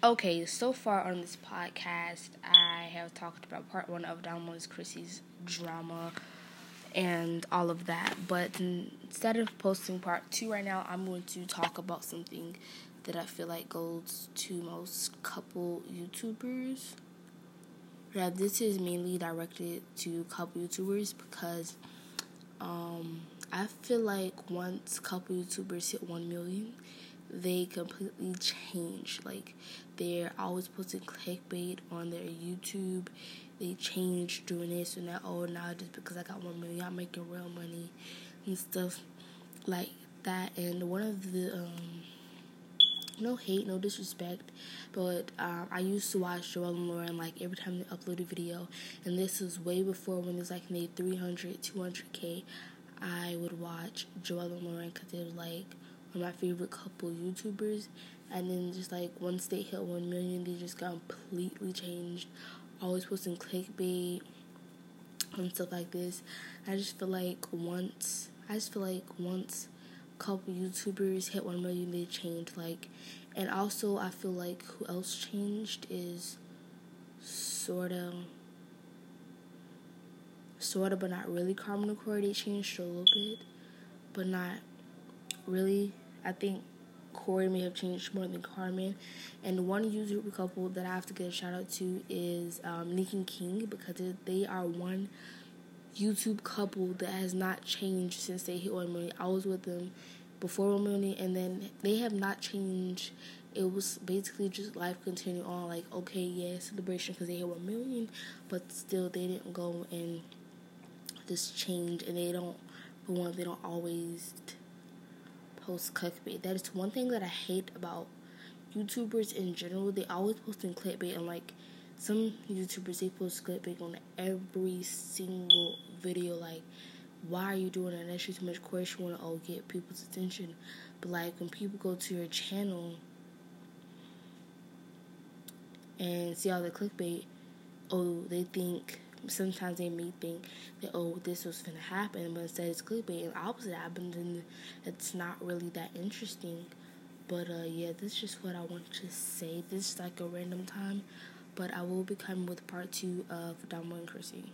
Okay, so far on this podcast, I have talked about part one of Juan Chrissy's drama and all of that. But instead of posting part two right now, I'm going to talk about something that I feel like goes to most couple YouTubers. Yeah, this is mainly directed to couple YouTubers because um, I feel like once couple YouTubers hit 1 million, they completely change. Like, they're always posting clickbait on their YouTube. They change doing this and that. Oh, now just because I got 1 million, I'm making real money and stuff like that. And one of the, um, no hate, no disrespect, but um, I used to watch Joel and Lauren like every time they upload a video, and this was way before when it's like made 300, 200k. I would watch Joel and Lauren because they were like my favorite couple YouTubers, and then just like once they hit 1 million, they just got completely changed. Always posting clickbait and stuff like this. I just feel like once, I just feel like once couple YouTubers hit 1 million, they changed. Like, and also I feel like who else changed is sort of, sort of, but not really. Carmen and Corey, they changed a little bit, but not really. I think Corey may have changed more than Carmen. And one YouTuber couple that I have to give a shout out to is um, Nick and King because they are one YouTube couple that has not changed since they hit 1 million. I was with them before 1 million, and then they have not changed. It was basically just life continuing on. Like, okay, yeah, celebration because they hit 1 million, but still they didn't go and just change, and they don't, for one, they don't always post clickbait. That is one thing that I hate about YouTubers in general. They always post in clickbait, and like, some YouTubers they post clickbait on every single video. Like, why are you doing that? That's just too much question. Want to oh get people's attention, but like when people go to your channel and see all the clickbait, oh they think sometimes they may think that oh this was gonna happen, but instead it's clickbait and opposite happens and it's not really that interesting. But uh, yeah, this is just what I want to say. This is like a random time but I will be coming with part two of Don Juan Chrissy.